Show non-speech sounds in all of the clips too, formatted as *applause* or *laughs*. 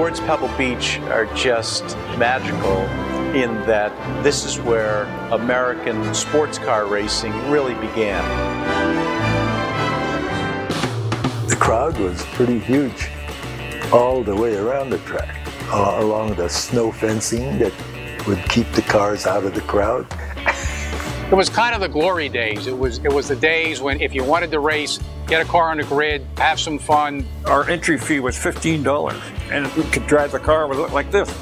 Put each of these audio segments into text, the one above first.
words Pebble Beach are just magical in that this is where American sports car racing really began. The crowd was pretty huge all the way around the track, uh, along the snow fencing that would keep the cars out of the crowd. It was kind of the glory days. It was it was the days when if you wanted to race, get a car on the grid, have some fun. Our entry fee was fifteen dollars, and we could drive the car with it like this.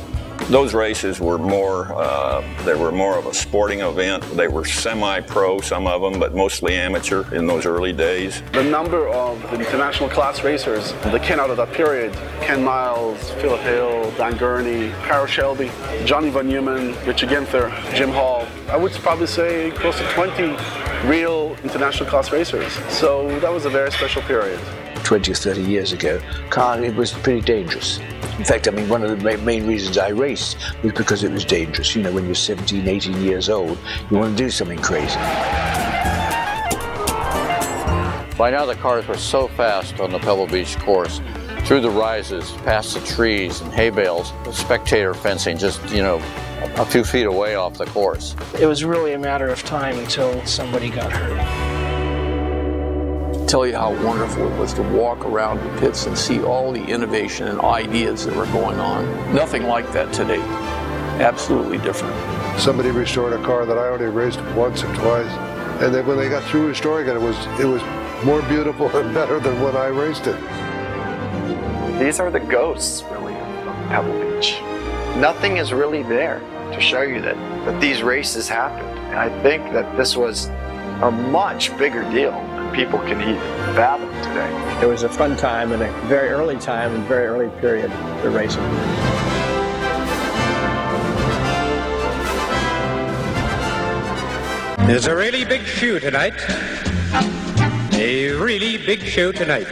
Those races were more, uh, they were more of a sporting event. They were semi-pro, some of them, but mostly amateur in those early days. The number of international class racers that came out of that period, Ken Miles, Philip Hill, Dan Gurney, Carroll Shelby, Johnny von Neumann, Richard Ginther, Jim Hall, I would probably say close to 20 real international class racers. So that was a very special period. 20 or 30 years ago, car, it was pretty dangerous. In fact, I mean, one of the main reasons I raced was because it was dangerous. You know, when you're 17, 18 years old, you want to do something crazy. By now, the cars were so fast on the Pebble Beach course, through the rises, past the trees and hay bales, spectator fencing just, you know, a few feet away off the course. It was really a matter of time until somebody got hurt tell you how wonderful it was to walk around the pits and see all the innovation and ideas that were going on. Nothing like that today. Absolutely different. Somebody restored a car that I only raced once or twice, and then when they got through restoring it, it was it was more beautiful *laughs* and better than when I raced it. These are the ghosts, really, of Pebble Beach. Nothing is really there to show you that, that these races happened. And I think that this was a much bigger deal people can even fathom today. It was a fun time and a very early time and very early period for racing. There's a really big show tonight. A really big show tonight.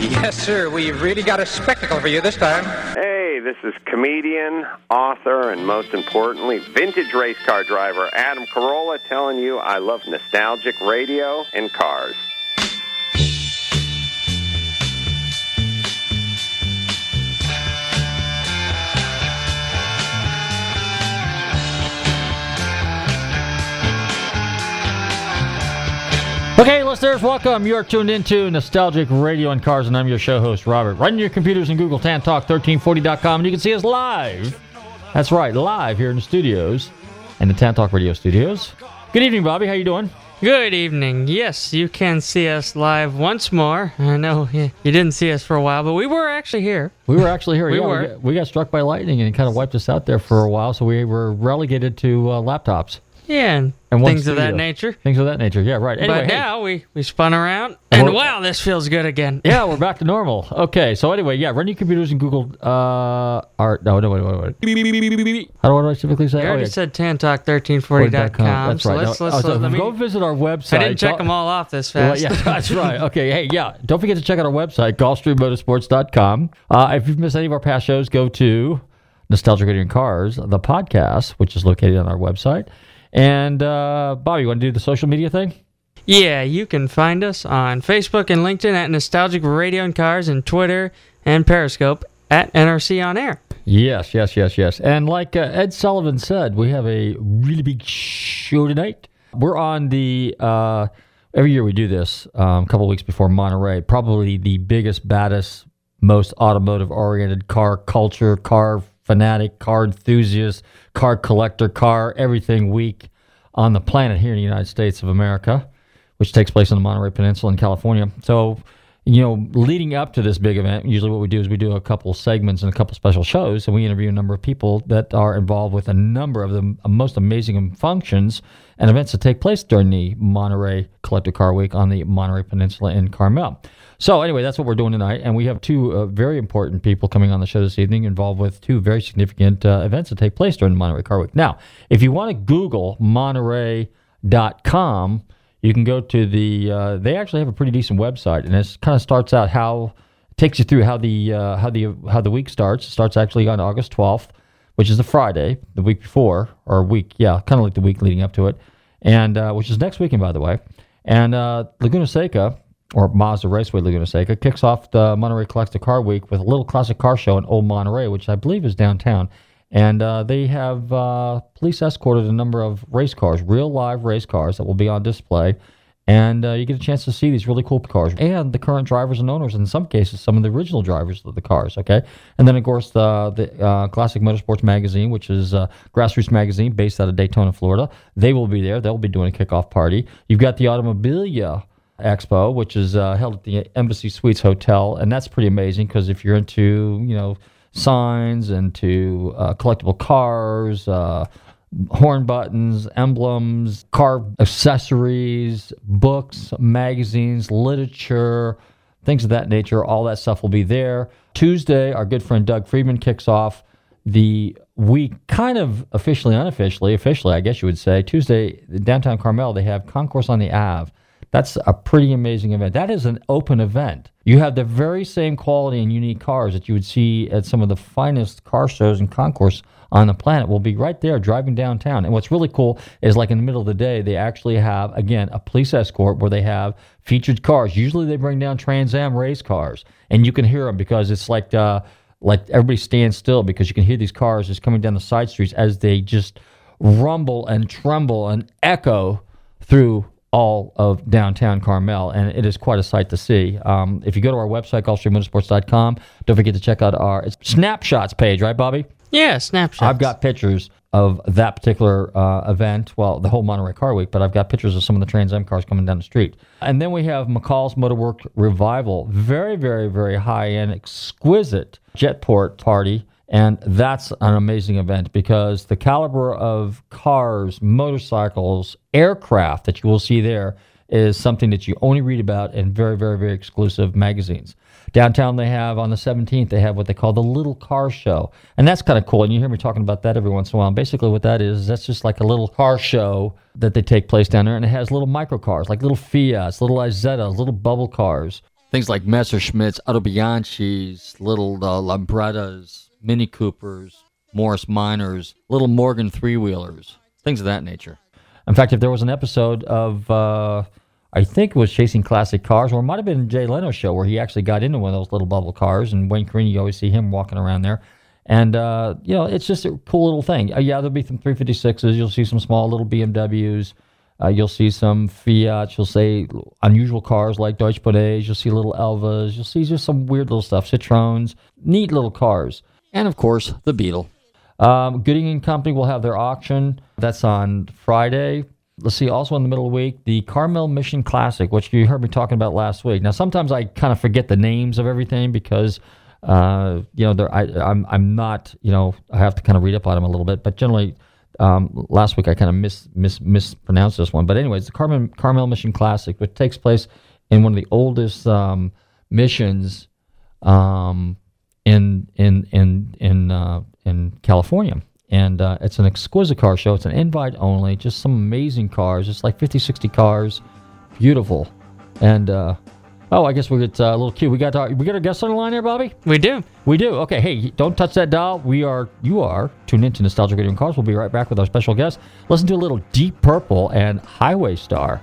Yes, sir. We've really got a spectacle for you this time. Hey, this is comedian, author, and most importantly, vintage race car driver Adam Carolla telling you I love nostalgic radio and cars. Okay, listeners, welcome. You are tuned into Nostalgic Radio and Cars, and I'm your show host, Robert. Right in your computers and Google TanTalk1340.com, and you can see us live. That's right, live here in the studios, in the Tan Talk Radio studios. Good evening, Bobby. How you doing? Good evening. Yes, you can see us live once more. I know you didn't see us for a while, but we were actually here. We were actually here. *laughs* we yeah, were. We got, we got, struck by lightning and it kind of wiped us out there for a while, so we were relegated to uh, laptops. Yeah, and, And things of that nature. Things of that nature. Yeah, right. Anyway, but hey. now we, we spun around, And we're- wow, this feels good again. *laughs* Yeah, we're back to normal. Okay, so anyway, yeah, run your computers and Google. Uh, our no, no, wait, wait, wait. How do what do I typically say? I Oh, already yeah. said tantalk1340.com. That's so right. let's, No, let's, oh, so let me, go visit our website. I didn't check Go- them all off this Well, fast. yeah, *laughs* that's right. Okay, hey, yeah. Don't forget to check out our website, GulfstreamMotorsports.com. Uh, if you've missed any of our past shows, go to Nostalgic Radio Cars, the podcast, which is located on our website. And uh, Bobby, you want to do the social media thing? Yeah, you can find us on Facebook and LinkedIn at Nostalgic Radio and Cars and Twitter and Periscope at NRC On Air. Yes, yes, yes, yes. And like uh, Ed Sullivan said, we have a really big show tonight. We're on the uh, every year we do this um, a couple weeks before Monterey. Probably the biggest, baddest, most automotive-oriented car culture, car fanatic, car enthusiast, car collector, car everything week on the planet here in the United States of America, which takes place on the Monterey Peninsula in California. So you know, leading up to this big event, usually what we do is we do a couple segments and a couple special shows, and we interview a number of people that are involved with a number of the most amazing functions and events that take place during the Monterey Collector Car Week on the Monterey Peninsula in Carmel. So anyway, that's what we're doing tonight, and we have two uh, very important people coming on the show this evening, involved with two very significant uh, events that take place during the Monterey Car Week. Now, if you want to Google Monterey.com, you can go to the. Uh, they actually have a pretty decent website, and it kind of starts out how takes you through how the uh, how the how the week starts. It starts actually on August twelfth, which is the Friday, the week before, or week, yeah, kind of like the week leading up to it, and uh, which is next weekend, by the way. And uh, Laguna Seca, or Mazda Raceway Laguna Seca, kicks off the Monterey Collector Car Week with a little classic car show in Old Monterey, which I believe is downtown. And uh, they have uh, police escorted a number of race cars, real live race cars that will be on display. And uh, you get a chance to see these really cool cars and the current drivers and owners, in some cases, some of the original drivers of the cars. Okay. And then, of course, the, the uh, Classic Motorsports Magazine, which is uh, Grassroots Magazine based out of Daytona, Florida. They will be there. They'll be doing a kickoff party. You've got the Automobilia Expo, which is uh, held at the Embassy Suites Hotel, and that's pretty amazing because if you're into you know signs, into uh, collectible cars, uh, horn buttons, emblems, car accessories, books, magazines, literature, things of that nature, all that stuff will be there. Tuesday, our good friend Doug Friedman kicks off the week kind of officially, unofficially, officially, I guess you would say. Tuesday, downtown Carmel, they have Concours on the Ave. That's a pretty amazing event. That is an open event. You have the very same quality and unique cars that you would see at some of the finest car shows and concours on the planet will be right there driving downtown. And what's really cool is like in the middle of the day, they actually have, again, a police escort where they have featured cars. Usually they bring down Trans Am race cars and you can hear them because it's like, uh, like everybody stands still because you can hear these cars just coming down the side streets as they just rumble and tremble and echo through all of downtown Carmel, and it is quite a sight to see. Um, if you go to our website, GulfstreamMotorsports.com, don't forget to check out our snapshots page, right, Bobby? Yeah, snapshots. I've got pictures of that particular uh, event, well, the whole Monterey Car Week, but I've got pictures of some of the Trans Am cars coming down the street. And then we have McCall's Motorwork Revival, very, very, very high end, exquisite jetport party. And that's an amazing event because the caliber of cars, motorcycles, aircraft that you will see there is something that you only read about in very, very, very exclusive magazines. Downtown, they have on the 17th, they have what they call the Little Car Show. And that's kind of cool. And you hear me talking about that every once in a while. And basically, what that is, that's just like a little car show that they take place down there. And it has little micro cars, like little Fiats, little Isettas, little bubble cars. Things like Messerschmitts, Autobianchis, little uh, Lambrettas, Mini Coopers, Morris Minors, little Morgan three wheelers, things of that nature. In fact, if there was an episode of, uh, I think it was Chasing Classic Cars, or it might have been Jay Leno's show where he actually got into one of those little bubble cars, and Wayne Carini, you always see him walking around there. And, uh, you know, it's just a cool little thing. Uh, yeah, there'll be some 356s. You'll see some small little BMWs. Uh, you'll see some Fiat. You'll see unusual cars like Deutsche Bonnets. You'll see little Elvas. You'll see just some weird little stuff. Citroens. Neat little cars. And, of course, the Beetle. Um, Gooding and Company will have their auction. That's on Friday. Let's see, also in the middle of the week, the Carmel Mission Classic, which you heard me talking about last week. Now, sometimes I kind of forget the names of everything because, uh, you know, I, I'm, I'm not, you know, I have to kind of read up on them a little bit. But generally, Um, last week I kind of mis, mis, mispronounced this one, but anyways, the Carmel, Carmel Mission Classic, which takes place in one of the oldest um, missions um, in in in in uh, in California. And uh, it's an exquisite car show. It's an invite only, just some amazing cars. It's like 50, 60 cars. Beautiful. And uh, oh, I guess we get uh, a little cute. We got our, we got our guest on the line there, Bobby. We do. We do. Okay. Hey, don't touch that dial. We are. You are tuned into Nostalgic Radio and Cars. We'll be right back with our special guest. Listen to a little Deep Purple and Highway Star.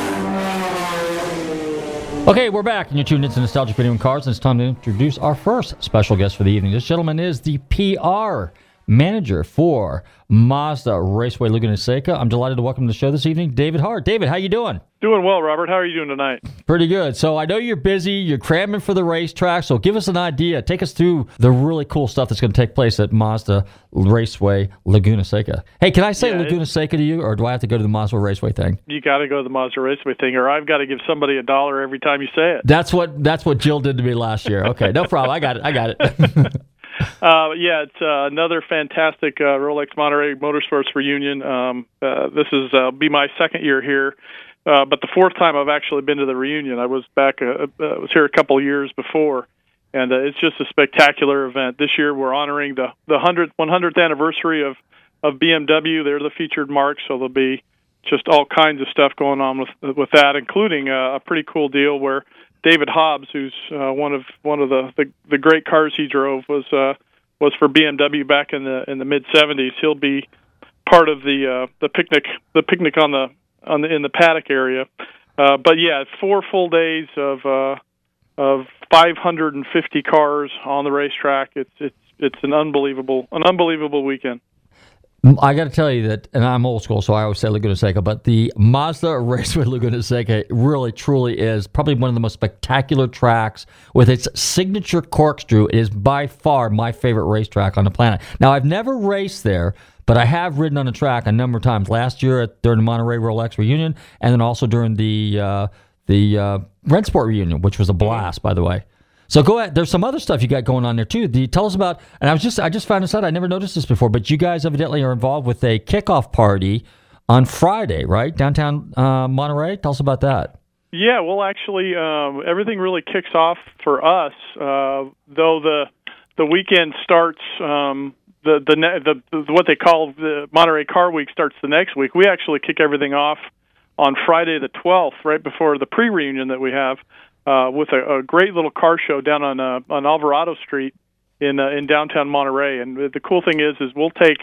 Okay, we're back, and you're tuned into Nostalgic Video and Cars, and it's time to introduce our first special guest for the evening. This gentleman is the PR manager for Mazda Raceway Laguna Seca. I'm delighted to welcome to the show this evening, David Hart. David, how you doing? Doing well, Robert. How are you doing tonight? Pretty good. So I know you're busy. You're cramming for the racetrack. So give us an idea. Take us through the really cool stuff that's going to take place at Mazda Raceway Laguna Seca. Hey, can I say Yeah, Laguna Seca to you, or do I have to go to the Mazda Raceway thing? You got to go to the Mazda Raceway thing, or I've got to give somebody a dollar every time you say it. That's what that's what Jill did to me last year. Okay, no problem. I got it. I got it. *laughs* *laughs* Uh, yeah, it's uh, another fantastic uh, Rolex Monterey Motorsports reunion. Um, uh, this is uh, be my second year here, uh, but the fourth time I've actually been to the reunion. I was back, uh, uh, was here a couple of years before, and uh, it's just a spectacular event. This year we're honoring the the 100th 100th anniversary of of BMW. They're the featured mark, so there'll be just all kinds of stuff going on with with that, including uh, a pretty cool deal where David Hobbs, who's uh, one of one of the, the the great cars he drove, was uh, was for BMW back in the in the mid '70s. He'll be part of the uh, the picnic the picnic on the on the in the paddock area. Uh, but yeah, four full days of uh, of 550 cars on the racetrack. It's it's it's an unbelievable an unbelievable weekend. I got to tell you that, and I'm old school, so I always say Laguna Seca, but the Mazda *laughs* Raceway Laguna Seca really, truly is probably one of the most spectacular tracks with its signature corkscrew. It is by far my favorite racetrack on the planet. Now, I've never raced there, but I have ridden on the track a number of times. Last year at, during the Monterey Rolex reunion, and then also during the uh, the uh, Rennsport reunion, which was a blast, by the way. So go ahead. There's some other stuff you got going on there too. You tell us about? And I was just I just found this out. I never noticed this before, but you guys evidently are involved with a kickoff party on Friday, right downtown uh, Monterey. Tell us about that. Yeah, well, actually, um, everything really kicks off for us. Uh, though the the weekend starts, um, the, the the the what they call the Monterey Car Week starts the next week. We actually kick everything off on Friday the 12th, right before the pre-reunion that we have, uh, with a, a great little car show down on uh, on Alvarado Street in uh, in downtown Monterey. And the cool thing is, is we'll take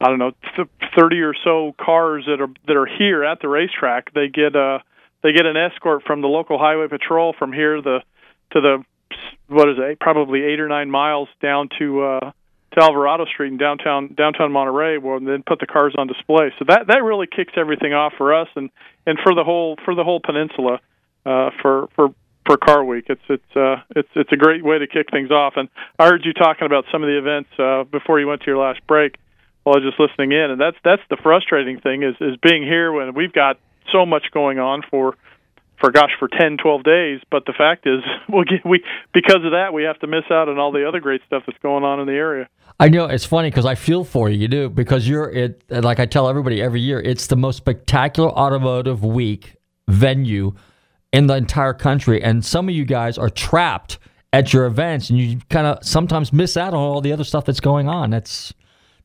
I don't know th- thirty or so cars that are that are here at the racetrack. They get uh they get an escort from the local highway patrol from here the to the what is it probably eight or nine miles down to uh to Alvarado Street in downtown downtown Monterey, where then put the cars on display. So that that really kicks everything off for us and and for the whole for the whole peninsula uh, for for for Car Week. It's it's uh, it's it's a great way to kick things off. And I heard you talking about some of the events uh, before you went to your last break. While I was just listening in, and that's that's the frustrating thing is is being here when we've got so much going on for for gosh for 10 12 days but the fact is *laughs* we'll get, we because of that we have to miss out on all the other great stuff that's going on in the area I know it's funny because I feel for you, you do, because you're it. Like I tell everybody every year, it's the most spectacular automotive week venue in the entire country, and some of you guys are trapped at your events, and you kind of sometimes miss out on all the other stuff that's going on. That's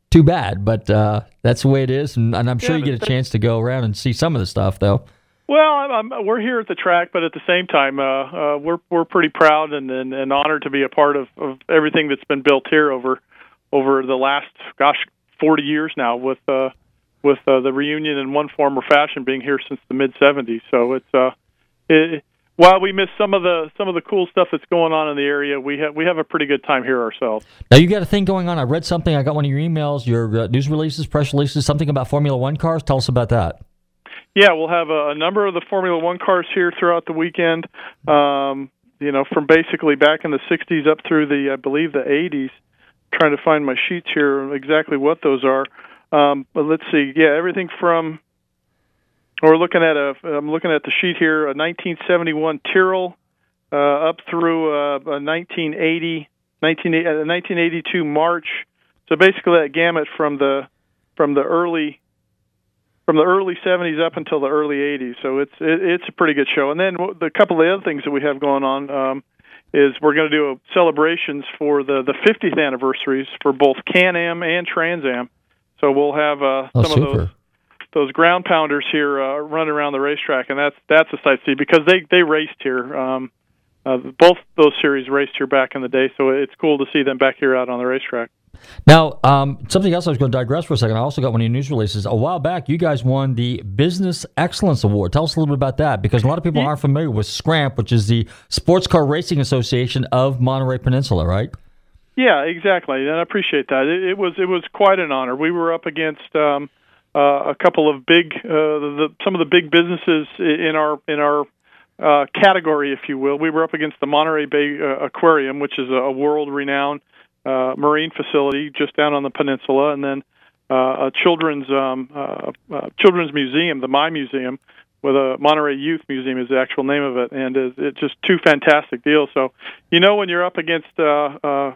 too bad, but uh, that's the way it is, and, and I'm sure Yeah, you get a chance to go around and see some of the stuff, though. Well, I'm, I'm, we're here at the track, but at the same time, uh, uh, we're we're pretty proud and, and, and honored to be a part of, of everything that's been built here over over the last gosh 40 years now with uh, with uh, the reunion in one form or fashion being here since the mid 70s. So it's uh, it, while we miss some of the some of the cool stuff that's going on in the area, we have we have a pretty good time here ourselves. Now you got a thing going on. I read something. I got one of your emails, your uh, news releases, press releases, something about Formula One cars. Tell us about that. Yeah, we'll have a, a number of the Formula One cars here throughout the weekend. Um, you know, from basically back in the '60s up through the, I believe, the '80s. Trying to find my sheets here, exactly what those are. Um, but let's see. Yeah, everything from. We're looking at a. I'm looking at the sheet here. A 1971 Tyrrell, uh, up through uh, a 1980, 19, uh, 1982 March. So basically, that gamut from the from the early from the early 70s up until the early 80s. So it's it, it's a pretty good show. And then the couple of the other things that we have going on um, is we're going to do a celebrations for the the 50th anniversaries for both Can-Am and Trans Am. So we'll have uh, Oh, some of those super. Those ground pounders here uh, running around the racetrack, and that's that's a sight to see because they they raced here. Um, uh, both those series raced here back in the day, so it's cool to see them back here out on the racetrack. Now, um, something else I was going to digress for a second. I also got one of your news releases. A while back, you guys won the Business Excellence Award. Tell us a little bit about that because a lot of people aren't familiar with SCRAMP, which is the Sports Car Racing Association of Monterey Peninsula, right? Yeah, exactly, and I appreciate that. It, it was it was quite an honor. We were up against um, a couple of big, uh, the, some of the big businesses in our in our uh, category, if you will. We were up against the Monterey Bay uh, Aquarium, which is a, a world-renowned uh, marine facility just down on the peninsula, and then uh, a children's um, uh, uh, children's museum, the My Museum, with a Monterey Youth Museum is the actual name of it, and it's just two fantastic deals. So, you know, when you're up against uh, uh,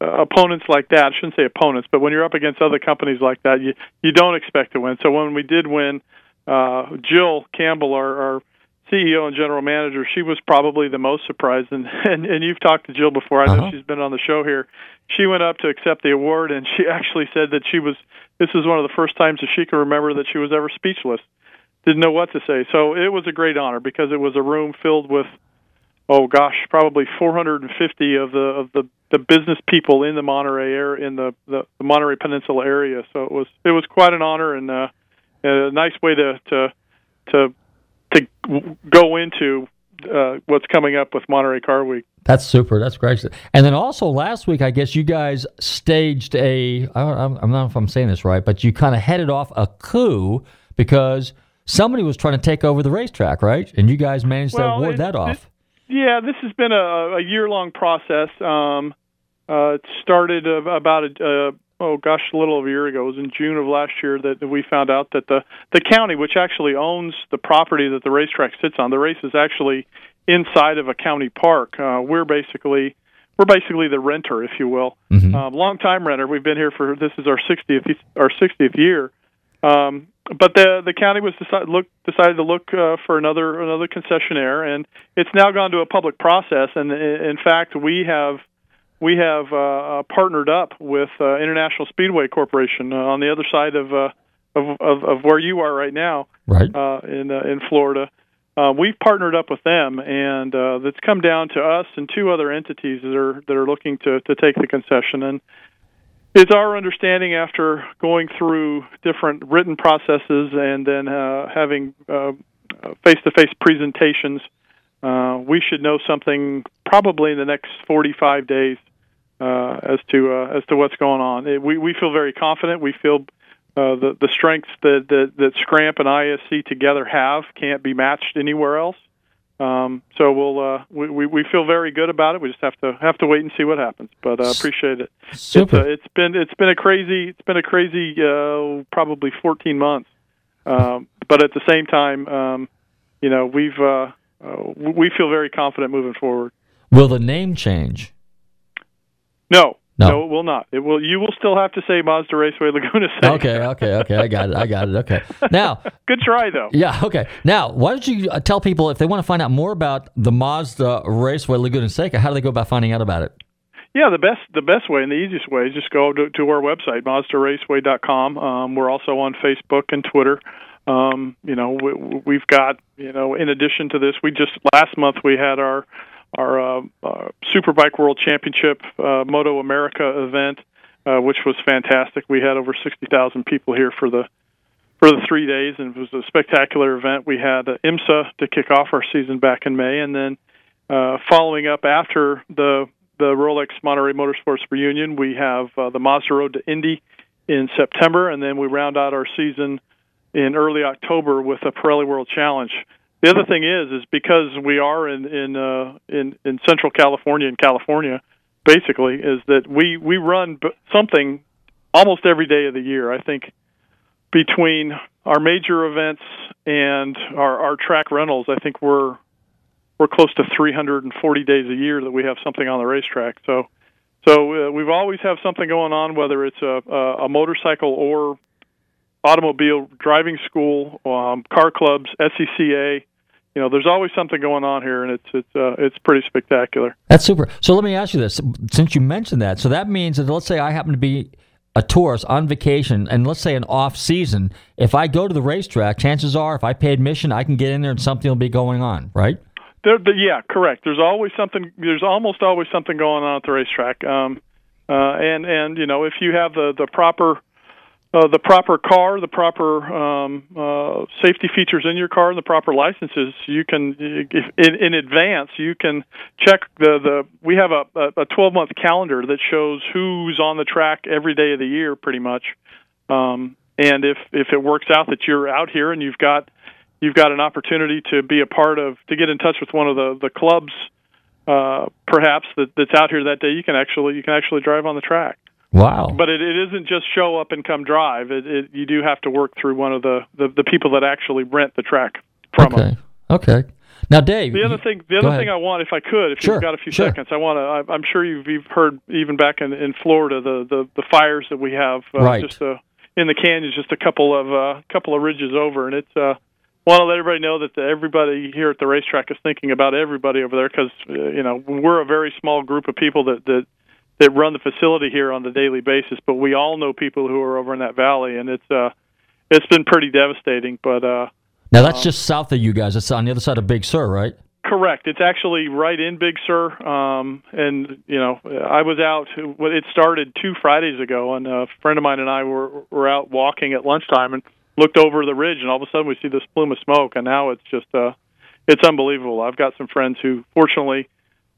opponents like that, I shouldn't say opponents, but when you're up against other companies like that, you you don't expect to win. So when we did win, uh, Jill Campbell, our, our CEO and general manager, she was probably the most surprised. And, *laughs* and and you've talked to Jill before. I know Uh-huh. she's been on the show here. She went up to accept the award, and *laughs* she actually said that she was. This is one of the first times that she can remember that she was ever speechless. Didn't know what to say. So it was a great honor because it was a room filled with, oh gosh, probably 450 of the of the the business people in the Monterey area, in the, the the Monterey Peninsula area. So it was it was quite an honor and uh, a nice way to to to to go into uh, what's coming up with Monterey Car Week. That's super. That's great. And then also last week, I guess you guys staged a. I don't, I'm- I'm not if I'm saying this right, but you kind of headed off a coup because somebody was trying to take over the racetrack, right? And you guys managed Well, to ward it- that off. Yeah, this has been a, a year long process. Um, uh, it started about a, uh, oh gosh, a little over a year ago. It was in June of last year that we found out that the the county, which actually owns the property that the racetrack sits on, the race is actually inside of a county park. Uh, we're basically we're basically the renter, if you will, um, long time renter. We've been here for this is our 60th our 60th year. Um, but the the county was decided look decided to look uh, for another another concessionaire, and it's now gone to a public process. And in fact, we have we have uh, uh, partnered up with uh, International Speedway Corporation uh, on the other side of, uh, of of of where you are right now, right uh, in uh, in Florida. Uh, we've partnered up with them, and uh, that's come down to us and two other entities that are that are looking to to take the concession. And it's our understanding after going through different written processes and then uh, having uh, face-to-face presentations, uh, we should know something probably in the next 45 days uh, as to uh, as to what's going on. It, we we feel very confident. We feel the the strengths that, that that Scramp and ISC together have can't be matched anywhere else. Um, so we'll uh, we, we we feel very good about it. We just have to have to wait and see what happens. But uh, appreciate it. Super. It's, uh, it's been it's been a crazy it's been a crazy uh, probably 14 months. Um, but at the same time, um, you know we've uh, uh, we feel very confident moving forward. Will the name change? No, No. it will not. It will. You will still have to say Mazda Raceway Laguna Seca. Okay, okay, okay. I got it. I got it. Okay. Now, *laughs* Good try though. yeah, okay. Now, why don't you uh, tell people if they want to find out more about the Mazda Raceway Laguna Seca, how do they go about finding out about it? Yeah, the best the best way and the easiest way is just go to, to our website MazdaRaceway.com. Um, we're also on Facebook and Twitter. Um, you know, we, we've got you know, in addition to this, we just last month we had our our uh, uh, Superbike World Championship uh, Moto America event, uh, which was fantastic. We had over sixty thousand people here for the for the three days, and it was a spectacular event. We had uh, IMSA to kick off our season back in May, and then uh, following up after the the Rolex Monterey Motorsports reunion, we have uh, the Mazda Road to Indy in September, and then we round out our season in early October with a Pirelli World Challenge. The other thing is, is because we are in in uh, in in Central California, in California, basically, is that we we run something almost every day of the year. I think between our major events and our, our track rentals, I think we're we're close to 340 days a year that we have something on the racetrack. So, so uh, we've always have something going on, whether it's a, a, a motorcycle or automobile driving school, um, car clubs, SCCA. You know, there's always something going on here, and it's it's uh, it's pretty spectacular. That's super. So let me ask you this: since you mentioned that, so that means that let's say I happen to be a tourist on vacation, and let's say an off season, if I go to the racetrack, chances are, if I pay admission, I can get in there and something will be going on, right? There, the, yeah, correct. There's always something. There's almost always something going on at the racetrack. Um, uh, and and you know, if you have the the proper uh, the proper car, the proper um, uh, safety features in your car, and the proper licenses, you can if, in, in advance you can check the the. We have a a 12 month calendar that shows who's on the track every day of the year, pretty much. Um, and if if it works out that you're out here and you've got you've got an opportunity to be a part of to get in touch with one of the the clubs, uh, perhaps that that's out here that day, you can actually you can actually drive on the track. Wow. But it, it isn't just show up and come drive. It, it you do have to work through one of the, the, the people that actually rent the track from okay. them. Okay. Now, Dave. The other you- thing, the other thing. I want, if I could, if Sure, you've got a few sure. seconds, I want to. I'm sure you've, you've heard even back in in Florida the the, the fires that we have uh, Right. just uh, in the canyons, just a couple of uh, couple of ridges over, and it's. Uh, want to let everybody know that the, everybody here at the racetrack is thinking about everybody over there because uh, you know we're a very small group of people that that that run the facility here on the daily basis, but we all know people who are over in that valley, and it's uh it's been pretty devastating. But uh, Now that's just south of you guys. It's on the other side of Big Sur, right? Correct. It's actually right in Big Sur, um, and you know, I was out. It started two Fridays ago, and a friend of mine and I were were out walking at lunchtime and looked over the ridge, and all of a sudden we see this plume of smoke, and now it's just uh, it's unbelievable. I've got some friends who, fortunately,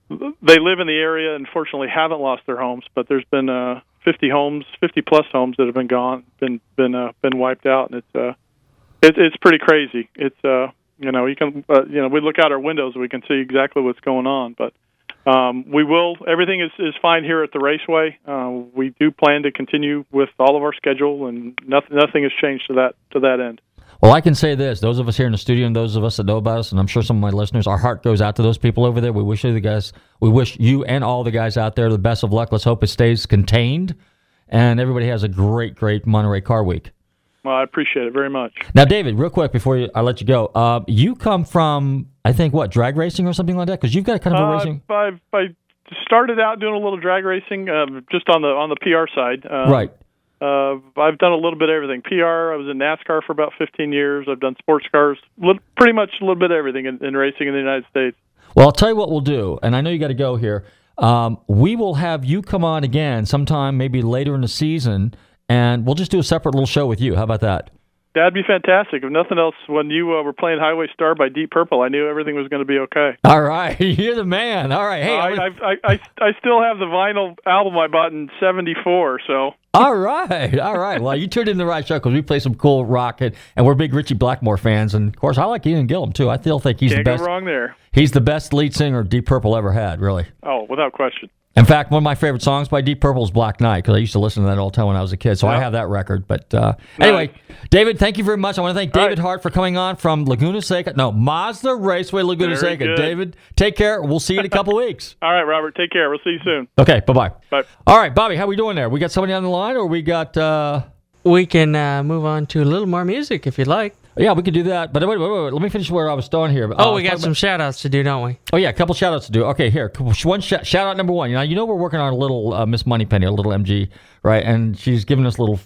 they live in the area and fortunately haven't lost their homes, but there's been uh, 50 homes, 50 plus homes that have been gone, been been uh, been wiped out, and it's uh, it, it's pretty crazy. It's uh, you know, you can uh, you know, we look out our windows, we can see exactly what's going on, but um, we will. Everything is is fine here at the raceway. Uh, we do plan to continue with all of our schedule, and nothing nothing has changed to that to that end. Well, I can say this: those of us here in the studio, and those of us that know about us, and I'm sure some of my listeners, our heart goes out to those people over there. We wish you the guys, we wish you and all the guys out there the best of luck. Let's hope it stays contained, and everybody has a great, great Monterey Car Week. Well, I appreciate it very much. Now, David, real quick before you, I let you go, uh, you come from, I think, what drag racing or something like that? Because you've got kind of a Uh, racing, I, I started out doing a little drag racing, uh, just on the on the PR side. Uh, right? Uh, I've done a little bit of everything. PR. I was in NASCAR for about 15 years. I've done sports cars, pretty much a little bit of everything in, in racing in the United States. Well, I'll tell you what we'll do, and I know you got to go here. Um, we will have you come on again sometime, maybe later in the season, and we'll just do a separate little show with you. How about that? That'd be fantastic. If nothing else, when you uh, were playing Highway Star by Deep Purple, I knew everything was going to be okay. *laughs* All right, *laughs* you're the man. All right, hey, I, I'm I, I, I, I still have the vinyl album I bought in '74. So all right, all right. Well, you tuned in the right show because we play some cool rock, and, and we're big Ritchie Blackmore fans, and of course, I like Ian Gillan too. I still think he's can't the best. wrong there. He's the best lead singer Deep Purple ever had, really. Oh, without question. In fact, one of my favorite songs by Deep Purple is Black Knight because I used to listen to that all the time when I was a kid. So I have that record. But uh, anyway, David, thank you very much. I want to thank David Hart for coming on from Laguna Seca. No, Mazda Raceway, Laguna Very Seca. good. David, take care. We'll see you in a couple *laughs* weeks. All right, Robert. Take care. We'll see you soon. Okay, bye bye. Bye. All right, Bobby, how we doing there? We got somebody on the line, or we got? uh We can uh, move on to a little more music if you'd like. Yeah, we could do that. But wait, wait, wait, wait. Let me finish where I was starting here. Oh, Uh, we got some shout outs to do, don't we? Oh yeah, a couple shout outs to do. Okay, here. One shout, shout out number one. You know, you know we're working on a little uh, Miss Moneypenny, a little MG, right? And she's giving us little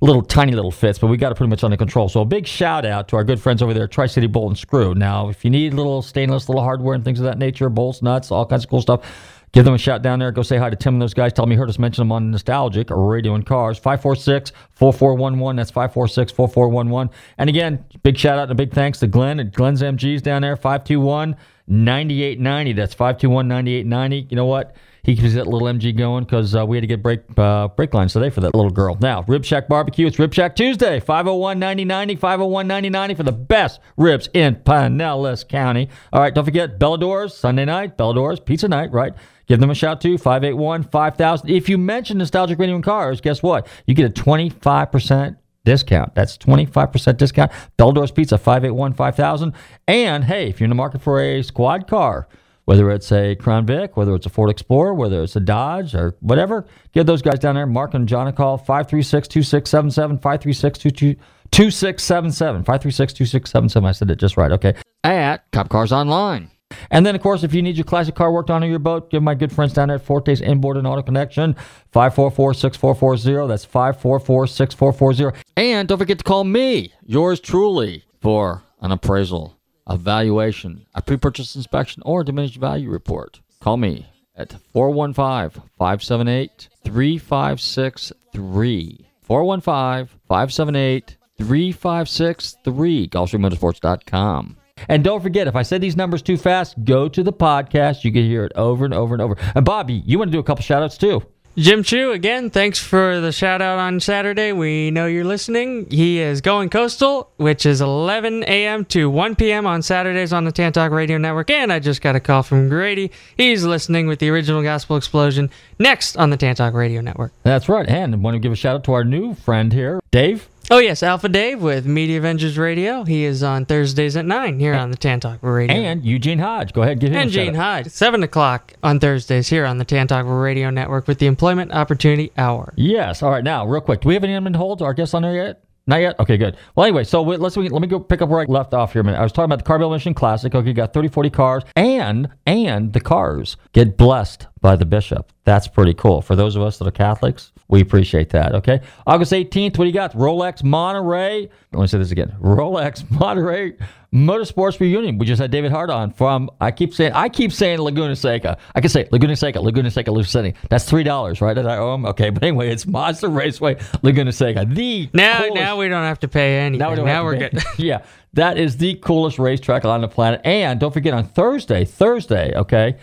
little tiny little fits, but we got it pretty much under control. So a big shout out to our good friends over there, at Tri City Bolt and Screw. Now, if you need little stainless little hardware and things of that nature, bolts, nuts, all kinds of cool stuff. Give them a shout down there. Go say hi to Tim and those guys. Tell you heard us mention them on Nostalgic or Radio and Cars. 546 4411. That's 546 4411. And again, big shout out and a big thanks to Glenn at Glenn's MGs down there. 521 9890. That's 521 9890. You know what? He keeps that little MG going because uh, we had to get brake uh, brake lines today for that little girl. Now, Rib Shack Barbecue. It's Rib Shack Tuesday. 501 9090. 501 9090 for the best ribs in Pinellas County. All right, don't forget Bellador's Sunday night. Bellador's Pizza Night, right? Give them a shout too. 581 5000. If you mention Nostalgic Radio and Cars, guess what? You get a 25% discount. That's 25% discount. Bellador's Pizza, 581 5000. And hey, if you're in the market for a squad car, whether it's a Crown Vic, whether it's a Ford Explorer, whether it's a Dodge or whatever, give those guys down there, Mark and John, a call, 536 2677, 536 2677, 536 2677. I said it just right, okay. At Cop Cars Online. And then, of course, if you need your classic car worked on or your boat, give my good friends down there at Forte's Inboard and Auto Connection, 544-6440. That's 544-6440. And don't forget to call me, yours truly, for an appraisal, evaluation, a pre-purchase inspection, or diminished value report. Call me at 415-578-3563. 415 578 3563. GulfstreamMotorsports.com. And don't forget, if I said these numbers too fast, go to the podcast. You can hear it over and over and over. And Bobby, you want to do a couple shout outs too. Jim Chu, again, thanks for the shout out on Saturday. We know you're listening. He is going coastal, which is 11 a.m. to 1 p.m. on Saturdays on the Tantalk Radio Network. And I just got a call from Grady. He's listening with the original Gospel Explosion next on the Tantalk Radio Network. That's right. And I want to give a shout out to our new friend here, Dave. Oh, yes, Alpha Dave with Media Avengers Radio. He is on Thursdays at 9 here on the Tantalk Radio. And Eugene Hodge. Go ahead, give him And a shout Gene out. Hodge, 7 o'clock on Thursdays here on the Tantalk Radio Network with the Employment Opportunity Hour. Yes. All right. Now, real quick, do we have any Edmund Holds? Our guests on there yet? Not yet. Okay, good. Well, anyway, so we, let's let me go pick up where I left off here a minute. I was talking about the Carmel Mission Classic. Okay, you got 30, 40 cars, and and the cars get blessed by the bishop. That's pretty cool. For those of us that are Catholics, we appreciate that. Okay, August 18th. What do you got? Rolex Monterey. Let me say this again. Rolex *laughs* Monterey Motorsports Reunion. We just had David Hart on from. I keep saying. I keep saying Laguna Seca. I can say Laguna Seca. Laguna Seca, Lucini. That's three dollars, right? That I owe him. Okay, but anyway, it's Mazda Raceway, Laguna Seca. The Now, coolest- now we don't have to pay anything. now, Now, we don't have to we're good. *laughs* yeah, that is the coolest racetrack on the planet. And don't forget on Thursday, Thursday, okay,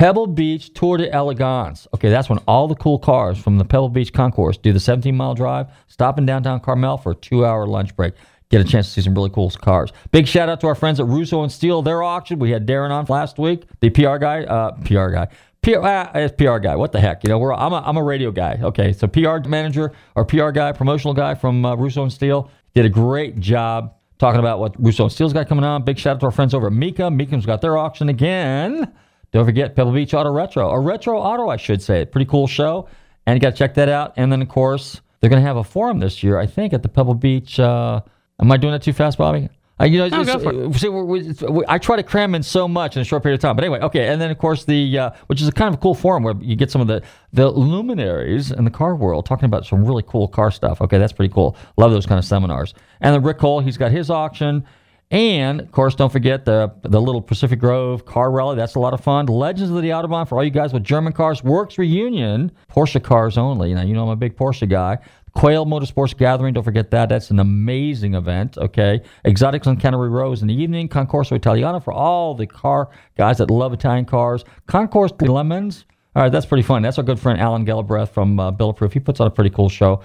Pebble Beach Tour de Elegance. Okay, that's when all the cool cars from the Pebble Beach Concours do the 17 mile drive, stop in downtown Carmel for a two hour lunch break. Get a chance to see some really cool cars. Big shout out to our friends at Russo and Steele, their auction. We had Darren on last week, the PR guy, uh, PR guy. PR, it's PR guy. What the heck? You know, we're I'm a, I'm a radio guy. Okay, so PR manager or PR guy, promotional guy from uh, Russo and Steele did a great job talking about what Russo and Steele's got coming on. Big shout out to our friends over at Mika. Mika's got their auction again. Don't forget Pebble Beach Auto Retro, or Retro Auto, I should say. Pretty cool show, and you got to check that out. And then of course they're going to have a forum this year, I think, at the Pebble Beach. Uh, am I doing that too fast, Bobby? Uh, you know, No, it's- go for it. see, we, we, we- I try to cram in so much in a short period of time. But anyway, okay. And then of course the uh, which is a kind of a cool forum where you get some of the the luminaries in the car world talking about some really cool car stuff. Okay, that's pretty cool. Love those kind of seminars. And then Rick Cole, he's got his auction. And of course, don't forget the the little Pacific Grove car rally. That's a lot of fun. Legends of the Autobahn for all you guys with German cars. Works reunion. Porsche cars only. Now you know I'm a big Porsche guy. Quail Motorsports Gathering. Don't forget that. That's an amazing event. Okay. Exotics on Cannery Row in the evening. Concorso Italiano for all the car guys that love Italian cars. Concours de Lemons. All right, that's pretty fun. That's our good friend Alan Galbraith from uh. He puts on a pretty cool show.